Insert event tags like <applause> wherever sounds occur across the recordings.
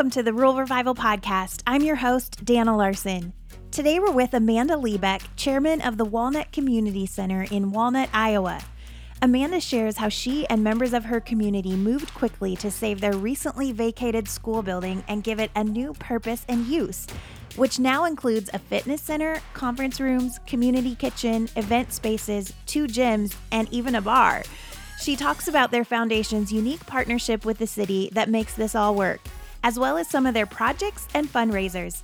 Welcome to the Rural Revival Podcast. I'm your host, Dana Larson. Today we're with Amanda Liebeck, chairman of the Walnut Community Center in Walnut, Iowa. Amanda shares how she and members of her community moved quickly to save their recently vacated school building and give it a new purpose and use, which now includes a fitness center, conference rooms, community kitchen, event spaces, two gyms, and even a bar. She talks about their foundation's unique partnership with the city that makes this all work as well as some of their projects and fundraisers.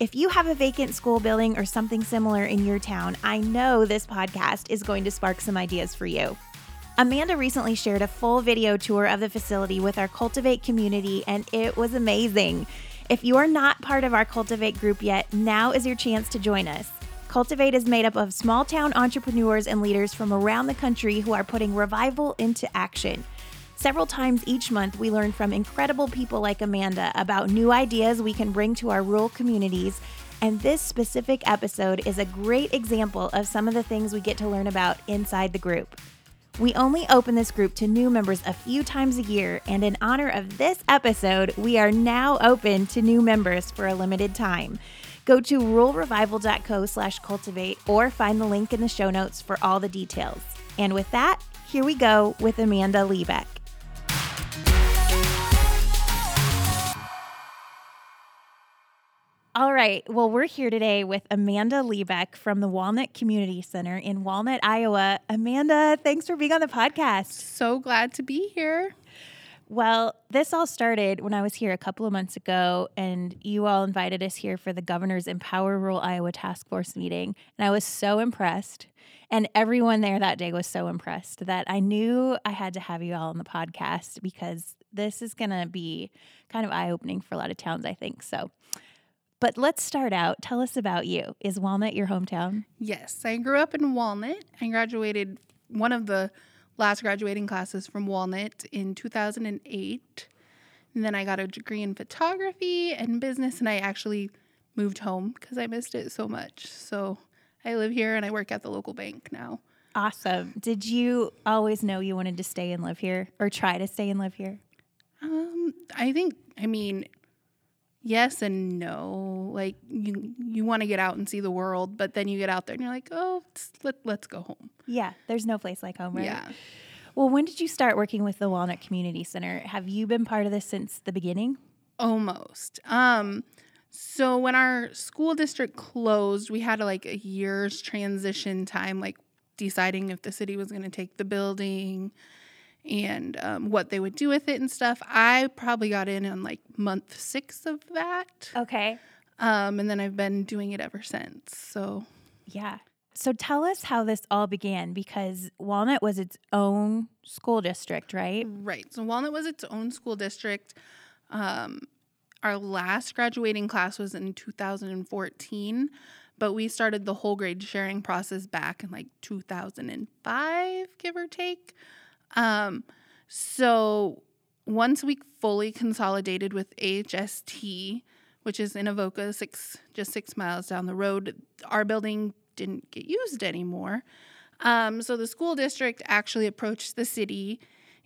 If you have a vacant school building or something similar in your town, I know this podcast is going to spark some ideas for you. Amanda recently shared a full video tour of the facility with our Cultivate community, and it was amazing. If you are not part of our Cultivate group yet, now is your chance to join us. Cultivate is made up of small town entrepreneurs and leaders from around the country who are putting revival into action. Several times each month, we learn from incredible people like Amanda about new ideas we can bring to our rural communities. And this specific episode is a great example of some of the things we get to learn about inside the group. We only open this group to new members a few times a year, and in honor of this episode, we are now open to new members for a limited time. Go to ruralrevival.co slash cultivate or find the link in the show notes for all the details. And with that, here we go with Amanda Liebeck. All right. Well, we're here today with Amanda Liebeck from the Walnut Community Center in Walnut, Iowa. Amanda, thanks for being on the podcast. So glad to be here. Well, this all started when I was here a couple of months ago, and you all invited us here for the governor's Empower Rural Iowa Task Force meeting. And I was so impressed. And everyone there that day was so impressed that I knew I had to have you all on the podcast because this is going to be kind of eye opening for a lot of towns, I think. So, but let's start out. Tell us about you. Is Walnut your hometown? Yes, I grew up in Walnut. I graduated one of the last graduating classes from Walnut in 2008. And then I got a degree in photography and business, and I actually moved home because I missed it so much. So I live here and I work at the local bank now. Awesome. Did you always know you wanted to stay and live here or try to stay and live here? Um, I think, I mean, yes and no. Like you you want to get out and see the world, but then you get out there and you're like, "Oh, let let's go home." Yeah, there's no place like home, right? Yeah. Well, when did you start working with the Walnut Community Center? Have you been part of this since the beginning? Almost. Um so when our school district closed, we had like a year's transition time like deciding if the city was going to take the building, and um, what they would do with it and stuff. I probably got in on like month six of that. Okay. Um, and then I've been doing it ever since. So, yeah. So tell us how this all began because Walnut was its own school district, right? Right. So Walnut was its own school district. Um, our last graduating class was in 2014, but we started the whole grade sharing process back in like 2005, give or take. Um, so once we fully consolidated with AHST, which is in Avoca, six just six miles down the road, our building didn't get used anymore. Um, so the school district actually approached the city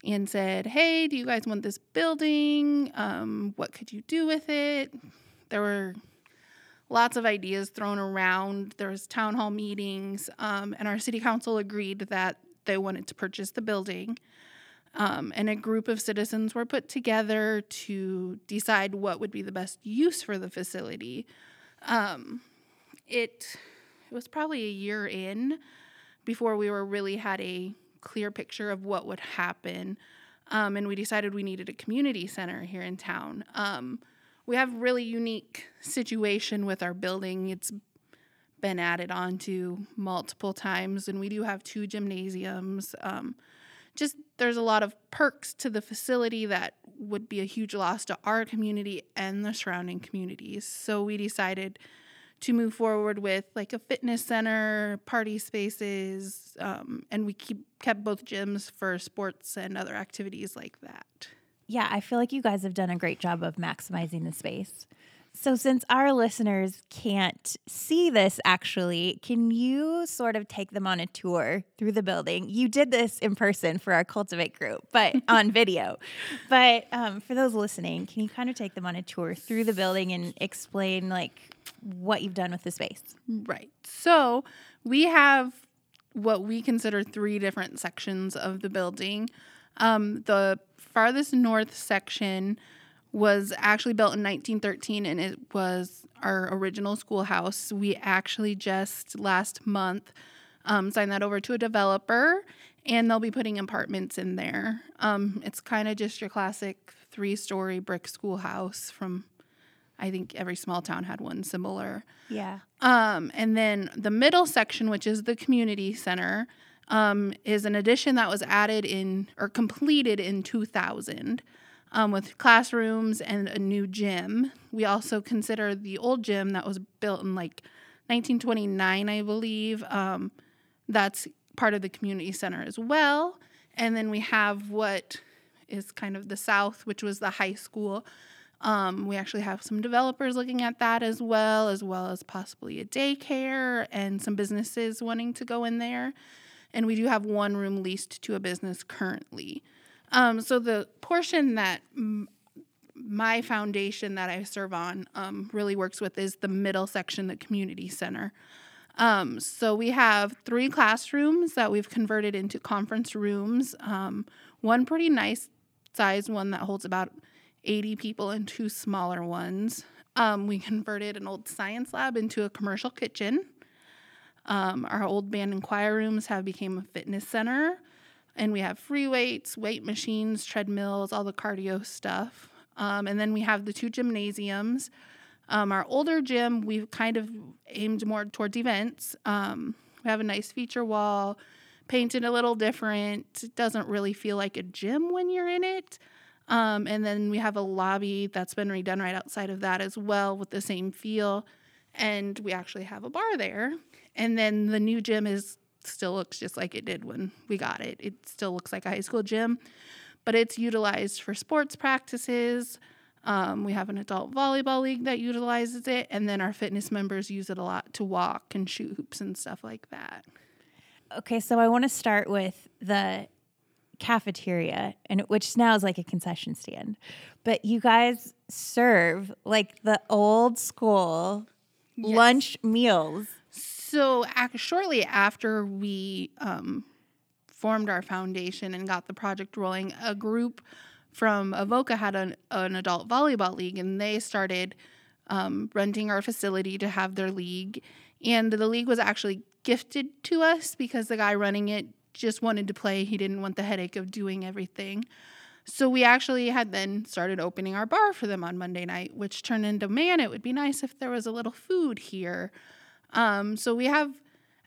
and said, "Hey, do you guys want this building? Um, what could you do with it?" There were lots of ideas thrown around. There was town hall meetings, um, and our city council agreed that they wanted to purchase the building. Um, and a group of citizens were put together to decide what would be the best use for the facility. Um, it, it was probably a year in before we were really had a clear picture of what would happen. Um, and we decided we needed a community center here in town. Um, we have really unique situation with our building. It's been added on to multiple times, and we do have two gymnasiums. Um, just there's a lot of perks to the facility that would be a huge loss to our community and the surrounding communities. So we decided to move forward with like a fitness center, party spaces, um, and we keep kept both gyms for sports and other activities like that. Yeah, I feel like you guys have done a great job of maximizing the space. So, since our listeners can't see this actually, can you sort of take them on a tour through the building? You did this in person for our Cultivate group, but <laughs> on video. But um, for those listening, can you kind of take them on a tour through the building and explain like what you've done with the space? Right. So, we have what we consider three different sections of the building. Um, the farthest north section was actually built in 1913 and it was our original schoolhouse. We actually just last month um, signed that over to a developer and they'll be putting apartments in there. Um, it's kind of just your classic three story brick schoolhouse from I think every small town had one similar. Yeah. Um, and then the middle section, which is the community center, um, is an addition that was added in or completed in 2000 um, with classrooms and a new gym. We also consider the old gym that was built in like 1929, I believe. Um, that's part of the community center as well. And then we have what is kind of the south, which was the high school. Um, we actually have some developers looking at that as well, as well as possibly a daycare and some businesses wanting to go in there. And we do have one room leased to a business currently. Um, so the portion that m- my foundation that I serve on um, really works with is the middle section, the community center. Um, so we have three classrooms that we've converted into conference rooms. Um, one pretty nice size one that holds about 80 people, and two smaller ones. Um, we converted an old science lab into a commercial kitchen. Um, our old band and choir rooms have become a fitness center and we have free weights, weight machines, treadmills, all the cardio stuff. Um, and then we have the two gymnasiums. Um, our older gym, we've kind of aimed more towards events. Um, we have a nice feature wall, painted a little different. It doesn't really feel like a gym when you're in it. Um, and then we have a lobby that's been redone right outside of that as well with the same feel. And we actually have a bar there. And then the new gym is still looks just like it did when we got it. It still looks like a high school gym, but it's utilized for sports practices. Um, we have an adult volleyball league that utilizes it, and then our fitness members use it a lot to walk and shoot hoops and stuff like that. Okay, so I want to start with the cafeteria, and which now is like a concession stand, but you guys serve like the old school yes. lunch meals so, shortly after we um, formed our foundation and got the project rolling, a group from Avoca had an, an adult volleyball league, and they started um, renting our facility to have their league. And the league was actually gifted to us because the guy running it just wanted to play. He didn't want the headache of doing everything. So we actually had then started opening our bar for them on Monday night, which turned into man, it would be nice if there was a little food here. Um, so we have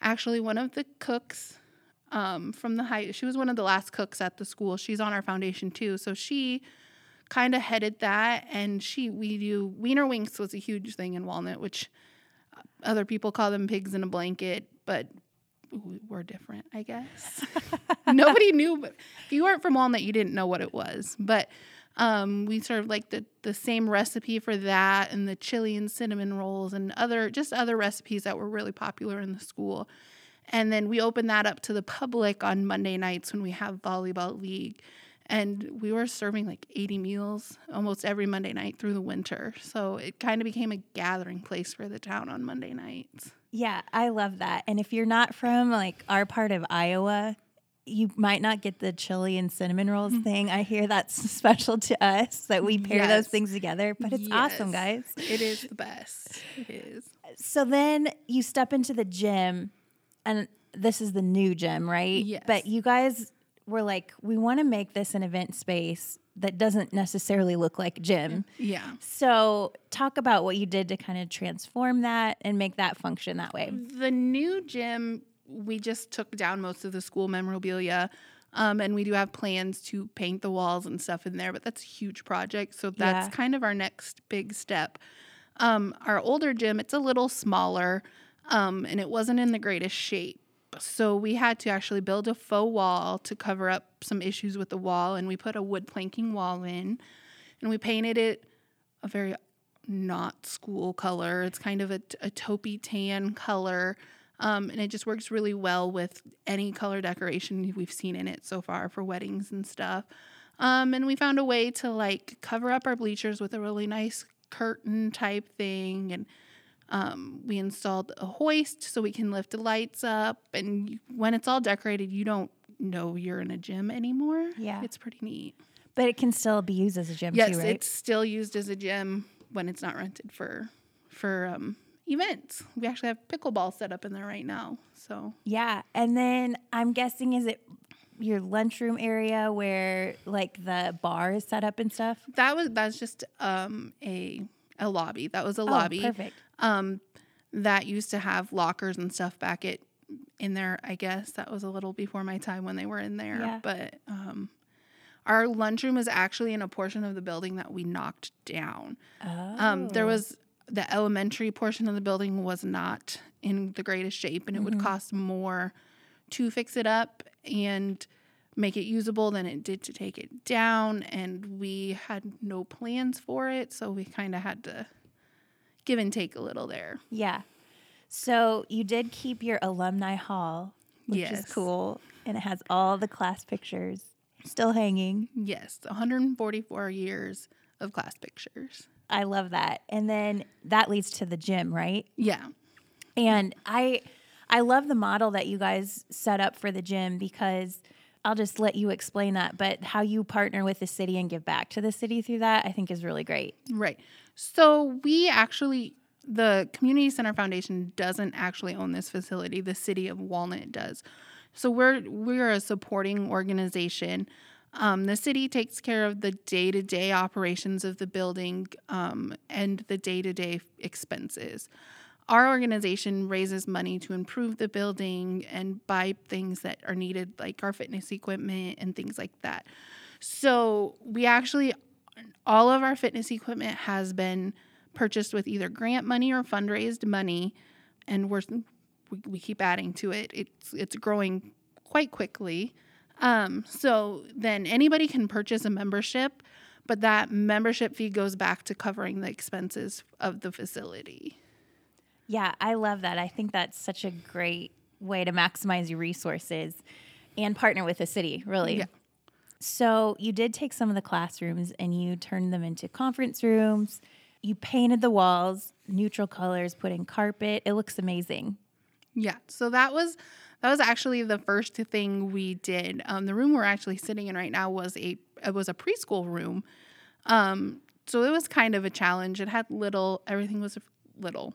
actually one of the cooks um, from the high. She was one of the last cooks at the school. She's on our foundation too. So she kind of headed that, and she we do wiener winks was a huge thing in Walnut, which other people call them pigs in a blanket, but we're different, I guess. <laughs> Nobody knew, but if you weren't from Walnut, you didn't know what it was. But um, we serve like the, the same recipe for that and the chili and cinnamon rolls and other just other recipes that were really popular in the school. And then we open that up to the public on Monday nights when we have volleyball league. And we were serving like 80 meals almost every Monday night through the winter. So it kind of became a gathering place for the town on Monday nights. Yeah, I love that. And if you're not from like our part of Iowa, you might not get the chili and cinnamon rolls mm-hmm. thing. I hear that's <laughs> special to us that we pair yes. those things together, but it's yes. awesome, guys. It is the best. It is. So then you step into the gym, and this is the new gym, right? Yes. But you guys were like, we want to make this an event space that doesn't necessarily look like gym. Yeah. So talk about what you did to kind of transform that and make that function that way. The new gym we just took down most of the school memorabilia. Um, and we do have plans to paint the walls and stuff in there, but that's a huge project. So that's yeah. kind of our next big step. Um, our older gym, it's a little smaller um, and it wasn't in the greatest shape. So we had to actually build a faux wall to cover up some issues with the wall. And we put a wood planking wall in and we painted it a very not school color. It's kind of a, a taupey tan color. Um, and it just works really well with any color decoration we've seen in it so far for weddings and stuff. Um, and we found a way to like cover up our bleachers with a really nice curtain type thing. And um, we installed a hoist so we can lift the lights up. And you, when it's all decorated, you don't know you're in a gym anymore. Yeah. It's pretty neat. But it can still be used as a gym Yes, too, right? it's still used as a gym when it's not rented for for um, events. We actually have pickleball set up in there right now. So Yeah, and then I'm guessing is it your lunchroom area where like the bar is set up and stuff? that was that's just um, a a lobby. That was a Oh, lobby. perfect. Um, that used to have lockers and stuff back it in there. I guess that was a little before my time when they were in there. Yeah. But um, our lunchroom is actually in a portion of the building that we knocked down. Oh, Um, there was the elementary portion of the building was not in the greatest shape, and it would mm-hmm. cost more to fix it up and make it usable than it did to take it down. And we had no plans for it, so we kind of had to give and take a little there. yeah. So you did keep your alumni hall, which is cool, and it has all the class pictures still hanging. Yes, 144 years of class pictures. I love that. And then that leads to the gym, right? Yeah. And I I love the model that you guys set up for the gym because I'll just let you explain that, but how you partner with the city and give back to the city through that I think is really great. Right. So we actually, the Community Center Foundation doesn't actually own this facility. The city of Walnut does. So we're we're a supporting organization. Um, the city takes care of the day to day operations of the building um, and the day to day expenses. Our organization raises money to improve the building and buy things that are needed, like our fitness equipment and things like that. So we actually all of our fitness equipment has been purchased with either grant money or fundraised money and we're we, we keep adding to it it's it's growing quite quickly um, so then anybody can purchase a membership but that membership fee goes back to covering the expenses of the facility Yeah, I love that. I think that's such a great way to maximize your resources and partner with the city, really. Yeah. So, you did take some of the classrooms and you turned them into conference rooms. You painted the walls, neutral colors, put in carpet. It looks amazing. Yeah, so that was that was actually the first thing we did. Um, the room we're actually sitting in right now was a it was a preschool room, um, so it was kind of a challenge. It had little everything was little,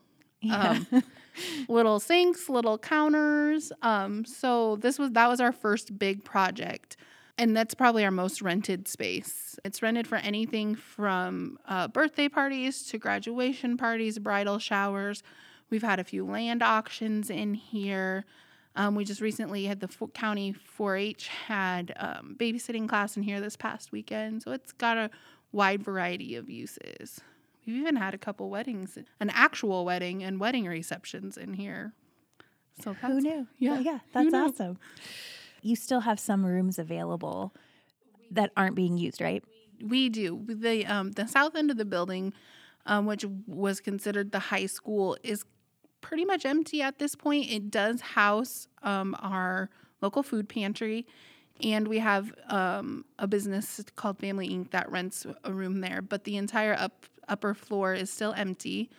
um, <laughs> little sinks, little counters. Um, so this was that was our first big project. And that's probably our most rented space. It's rented for anything from uh, birthday parties to graduation parties, bridal showers. We've had a few land auctions in here. Um, we just recently had the Fo- county 4-H had um, babysitting class in here this past weekend, so it's got a wide variety of uses. We've even had a couple weddings, an actual wedding and wedding receptions in here. So Who knew? Yeah, yeah, that's awesome. You still have some rooms available that aren't being used, right? We do. The um, the south end of the building, um, which was considered the high school, is pretty much empty at this point. It does house um, our local food pantry, and we have um, a business called Family Inc. that rents a room there. But the entire up upper floor is still empty.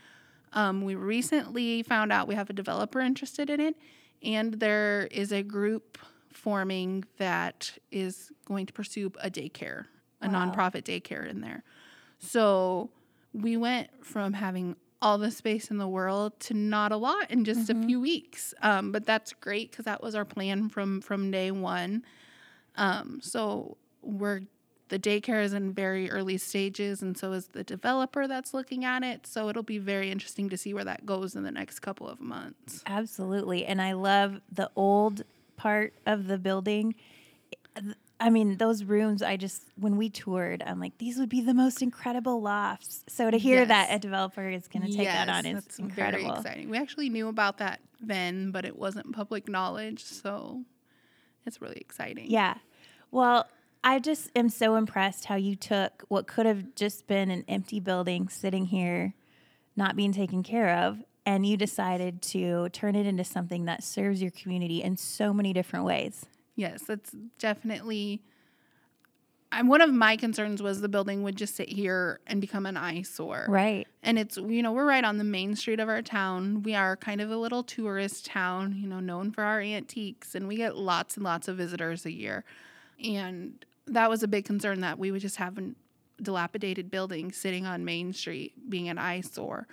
Um, we recently found out we have a developer interested in it, and there is a group forming that is going to pursue a daycare, a Wow. nonprofit daycare in there. So we went from having all the space in the world to not a lot in just a few weeks. Um, but that's great because that was our plan from from day one. Um, so we're the daycare is in very early stages, and so is the developer that's looking at it. So it'll be very interesting to see where that goes in the next couple of months. Absolutely. And I love the old part of the building. I mean, those rooms, I just, when we toured, I'm like, these would be the most incredible lofts. So to hear that a developer is going to take that on is incredible. Very exciting. We actually knew about that then, but it wasn't public knowledge, so it's really exciting. Yeah. Well, I just am so impressed how you took what could have just been an empty building sitting here not being taken care of and you decided to turn it into something that serves your community in so many different ways. Yes, that's definitely I'm one of my concerns was the building would just sit here and become an eyesore. Right. And it's you know, we're right on the main street of our town. We are kind of a little tourist town, you know, known for our antiques and we get lots and lots of visitors a year. And that was a big concern that we would just have a dilapidated building sitting on Main Street being an eyesore.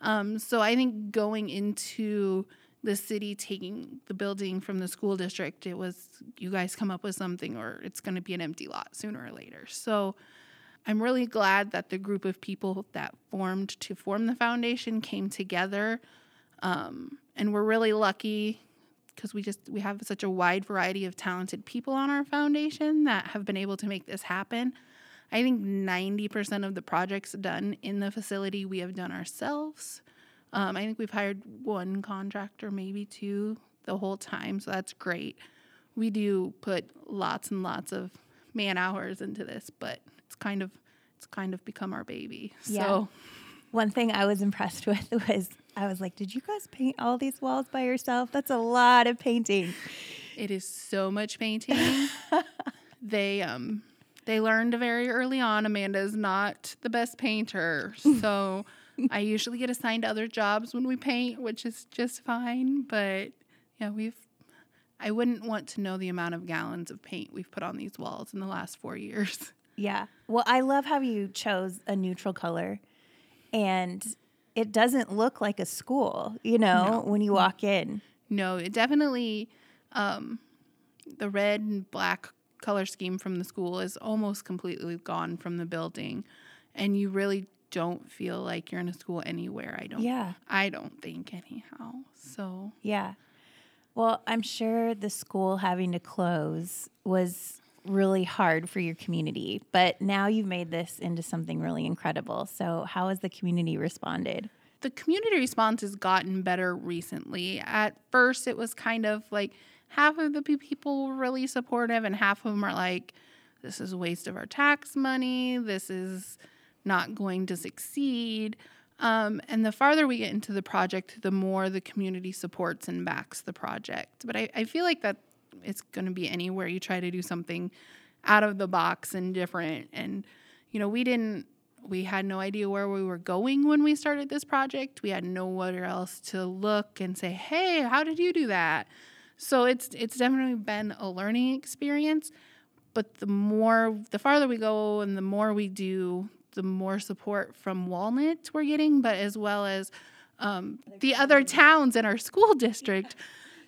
Um, so I think going into the city taking the building from the school district, it was you guys come up with something or it's going to be an empty lot sooner or later. So I'm really glad that the group of people that formed to form the foundation came together. Um, and we're really lucky because we just we have such a wide variety of talented people on our foundation that have been able to make this happen. I think 90% of the projects done in the facility we have done ourselves. Um, I think we've hired one contractor, maybe two, the whole time, so that's great. We do put lots and lots of man hours into this, but it's kind of it's kind of become our baby. Yeah. So one thing I was impressed <laughs> with was I was like, "Did you guys paint all these walls by yourself? That's a lot of painting." It is so much painting. <laughs> they um they learned very early on Amanda is not the best painter. So <laughs> I usually get assigned other jobs when we paint, which is just fine. But yeah, we've, I wouldn't want to know the amount of gallons of paint we've put on these walls in the last four years. <laughs> Yeah. Well, I love how you chose a neutral color and it doesn't look like a school, you know, no. when you walk in. No, it definitely, um, the red and black color scheme from the school is almost completely gone from the building. And you really don't feel like you're in a school anywhere. I don't. Yeah. I don't think anyhow. So. Yeah. Well, I'm sure the school having to close was really hard for your community, but now you've made this into something really incredible. So, how has the community responded? The community response has gotten better recently. At first, it was kind of like half of the people were really supportive, and half of them are like, this is a waste of our tax money. This is not going to succeed. Um, and the farther we get into the project, the more the community supports and backs the project. But I, I feel like that it's going to be anywhere you try to do something out of the box and different. And, you know, we didn't, we had no idea where we were going when we started this project. We had nowhere else to look and say, hey, how did you do that? So it's it's definitely been a learning experience. But the more, the farther we go and the more we do, the more support from Walnut we're getting, but as well as um, the other towns in our school <laughs> district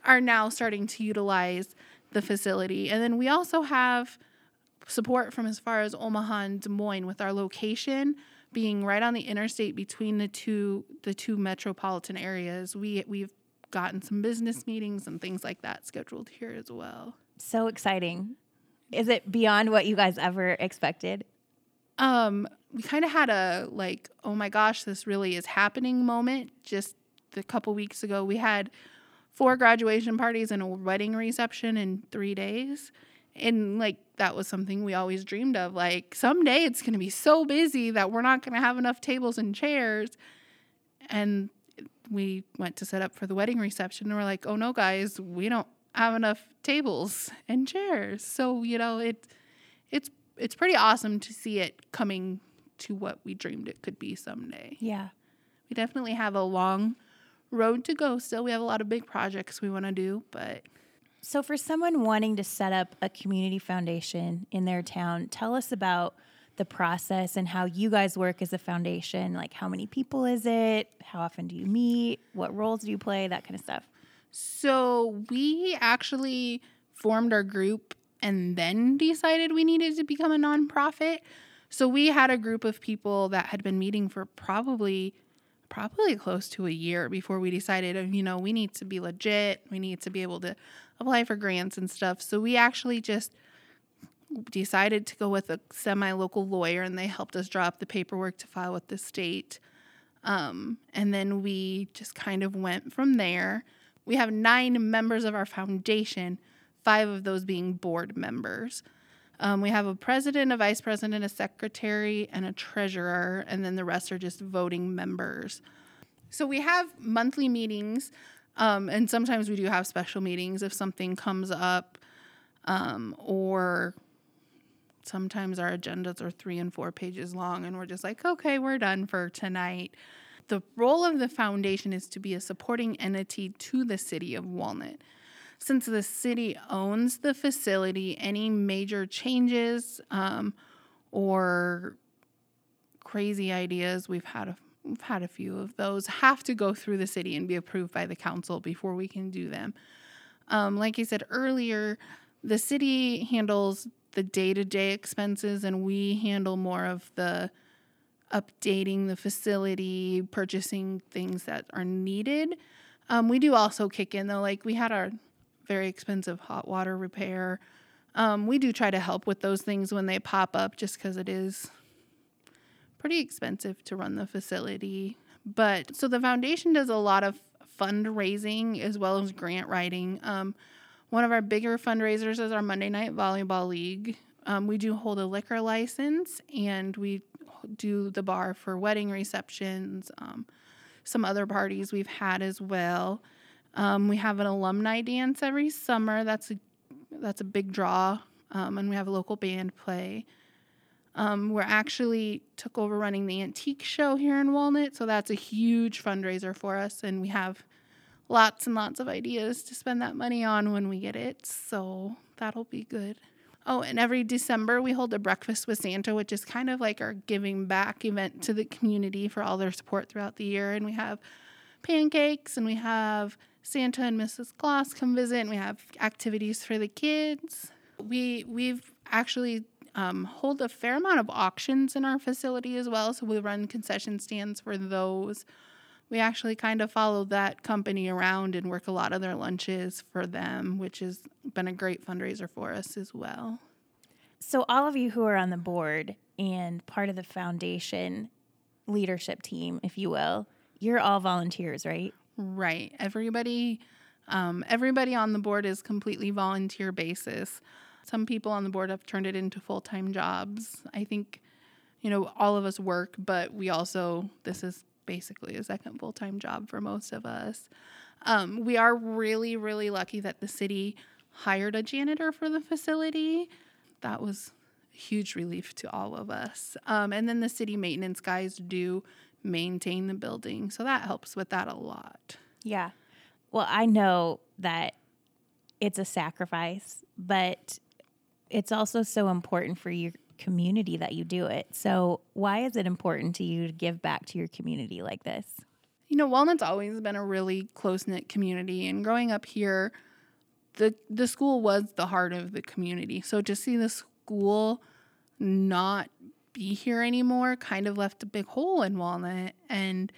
are now starting to utilize the facility. And then we also have support from as far as Omaha and Des Moines with our location being right on the interstate between the two the two metropolitan areas. We we've gotten some business meetings and things like that scheduled here as well. So exciting. Is it beyond what you guys ever expected? Um, we kind of had a like, oh my gosh, this really is happening moment. Just a couple weeks ago, we had four graduation parties and a wedding reception in three days. And like that was something we always dreamed of. Like someday it's going to be so busy that we're not going to have enough tables and chairs. And we went to set up for the wedding reception and we're like, oh no, guys, we don't have enough tables and chairs. So, you know, it it's it's pretty awesome to see it coming to what we dreamed it could be someday. Yeah. We definitely have a long road to go still. We have a lot of big projects we want to do, but so for someone wanting to set up a community foundation in their town, tell us about the process and how you guys work as a foundation. Like how many people is it? How often do you meet? What roles do you play? That kind of stuff. So we actually formed our group and then decided we needed to become a nonprofit. So we had a group of people that had been meeting for probably probably close to a year before we decided, you know, we need to be legit. We need to be able to apply for grants and stuff. So we actually just decided to go with a semi local lawyer and they helped us draw up the paperwork to file with the state. Um, and then we just kind of went from there. We have nine members of our foundation, five of those being board members. Um, we have a president, a vice president, a secretary, and a treasurer, and then the rest are just voting members. So we have monthly meetings, um, and sometimes we do have special meetings if something comes up, um, or sometimes our agendas are three and four pages long, and we're just like, okay, we're done for tonight. The role of the foundation is to be a supporting entity to the city of Walnut. Since the city owns the facility, any major changes um, or crazy ideas, we've had a, we've had a few of those, have to go through the city and be approved by the council before we can do them. Um, like I said earlier, the city handles the day to day expenses, and we handle more of the updating the facility, purchasing things that are needed. Um, we do also kick in though, like we had our very expensive hot water repair. Um, we do try to help with those things when they pop up just because it is pretty expensive to run the facility. But so the foundation does a lot of fundraising as well as grant writing. Um, one of our bigger fundraisers is our Monday Night Volleyball League. Um, we do hold a liquor license and we do the bar for wedding receptions, um, some other parties we've had as well. Um, we have an alumni dance every summer. That's a that's a big draw, um, and we have a local band play. Um, we're actually took over running the antique show here in Walnut, so that's a huge fundraiser for us, and we have lots and lots of ideas to spend that money on when we get it. So that'll be good. Oh, and every December we hold a breakfast with Santa, which is kind of like our giving back event to the community for all their support throughout the year. And we have pancakes and we have Santa and Mrs. Claus come visit and we have activities for the kids. We we've actually um, hold a fair amount of auctions in our facility as well, so we run concession stands for those. We actually kind of follow that company around and work a lot of their lunches for them, which has been a great fundraiser for us as well. So, all of you who are on the board and part of the foundation leadership team, if you will, you're all volunteers, right? Right. Everybody um, everybody on the board is completely volunteer basis. Some people on the board have turned it into full time jobs. I think, you know, all of us work, but we also, this is basically a second full time job for most of us. Um, we are really, really lucky that the city hired a janitor for the facility. That was huge relief to all of us. Um, and then the city maintenance guys do maintain the building. So that helps with that a lot. Yeah. Well, I know that it's a sacrifice, but it's also so important for your community that you do it. So, why is it important to you to give back to your community like this? You know, Walnut's always been a really close knit community, and growing up here, the the school was the heart of the community. So to see the school not be here anymore kind of left a big hole in Walnut. And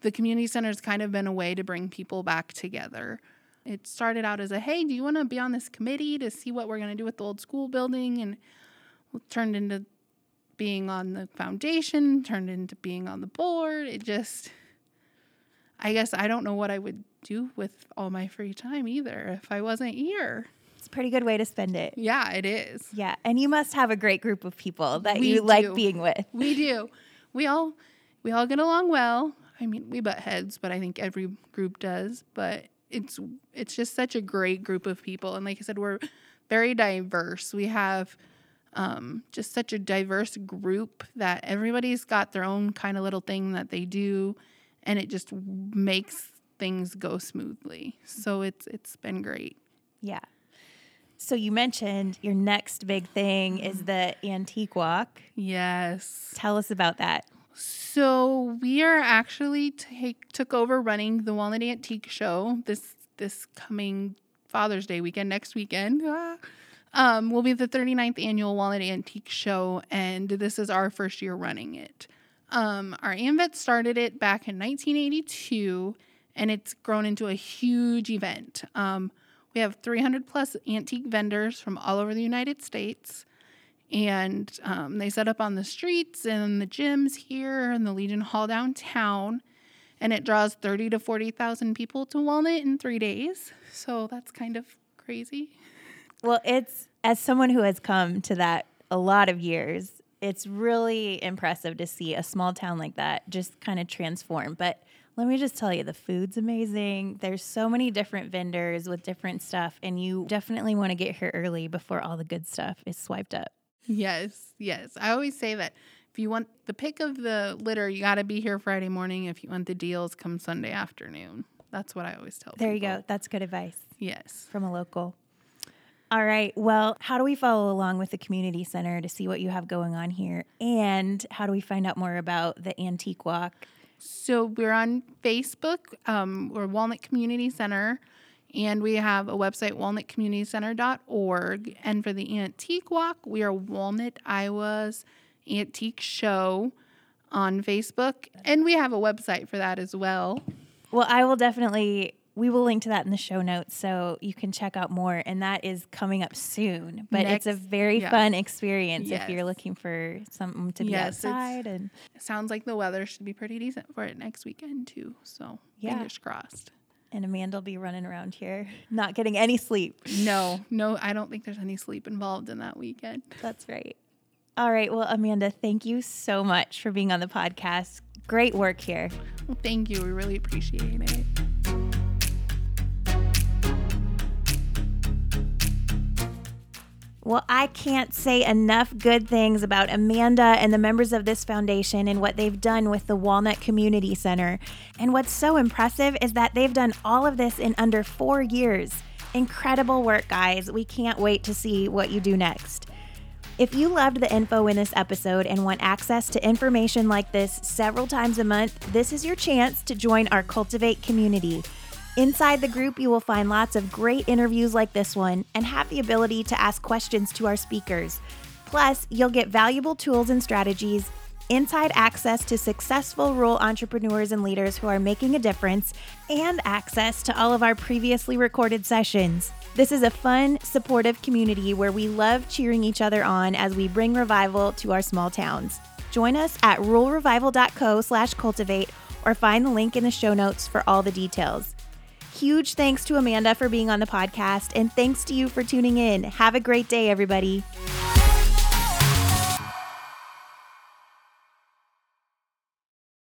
the community center has kind of been a way to bring people back together. It started out as a hey, do you want to be on this committee to see what we're going to do with the old school building? And turned into being on the foundation, turned into being on the board. It just, I guess I don't know what I would do with all my free time either if I wasn't here. Pretty good way to spend it. Yeah, it is. Yeah, and you must have a great group of people that we you do. like being with. We do. We all we all get along well. I mean, we butt heads, but I think every group does. But it's it's just such a great group of people, and like I said, we're very diverse. We have um, just such a diverse group that everybody's got their own kind of little thing that they do, and it just makes things go smoothly. So it's it's been great. Yeah. So you mentioned your next big thing is the antique walk. Yes. Tell us about that. So we are actually take took over running the Walnut Antique Show this this coming Father's Day weekend next weekend. Ah. Um, will be the 39th annual Walnut Antique Show, and this is our first year running it. Um, our AMVET started it back in 1982, and it's grown into a huge event. Um, we have 300 plus antique vendors from all over the United States. And um, they set up on the streets and the gyms here and the Legion Hall downtown. And it draws 30 to 40,000 people to Walnut in three days. So that's kind of crazy. Well, it's as someone who has come to that a lot of years, it's really impressive to see a small town like that just kind of transform. But let me just tell you, the food's amazing. There's so many different vendors with different stuff, and you definitely want to get here early before all the good stuff is swiped up. Yes, yes. I always say that if you want the pick of the litter, you got to be here Friday morning. If you want the deals, come Sunday afternoon. That's what I always tell There people. you go. That's good advice Yes. from a local. All right. Well, how do we follow along with the community center to see what you have going on here? And how do we find out more about the antique walk? So we're on Facebook. Um, we're Walnut Community Center, and we have a website, walnutcommunitycenter.org. And for the Antique Walk, we are Walnut, Iowa's Antique Show on Facebook. And we have a website for that as well. Well, I will definitely. We will link to that in the show notes so you can check out more. And that is coming up soon. But it's a very yeah. fun experience if you're looking for something to be Yes, outside. And Sounds like the weather should be pretty decent for it next weekend, too. So Yeah. fingers crossed. and Amanda will be running around here, <laughs> not getting any sleep. No, no, I don't think there's any sleep involved in that weekend. That's right. All right. Well, Amanda, thank you so much for being on the podcast. Great work here. Well, thank you. We really appreciate it. Well, I can't say enough good things about Amanda and the members of this foundation and what they've done with the Walnut Community Center. And what's so impressive is that they've done all of this in under four years. Incredible work, guys. We can't wait to see what you do next. If you loved the info in this episode and want access to information like this several times a month, this is your chance to join our Cultivate community. Inside the group, you will find lots of great interviews like this one and have the ability to ask questions to our speakers. Plus, you'll get valuable tools and strategies, inside access to successful rural entrepreneurs and leaders who are making a difference, and access to all of our previously recorded sessions. This is a fun, supportive community where we love cheering each other on as we bring revival to our small towns. Join us at ruralrevival.co slash cultivate or find the link in the show notes for all the details. Huge thanks to Amanda for being on the podcast, and thanks to you for tuning in. Have a great day, everybody.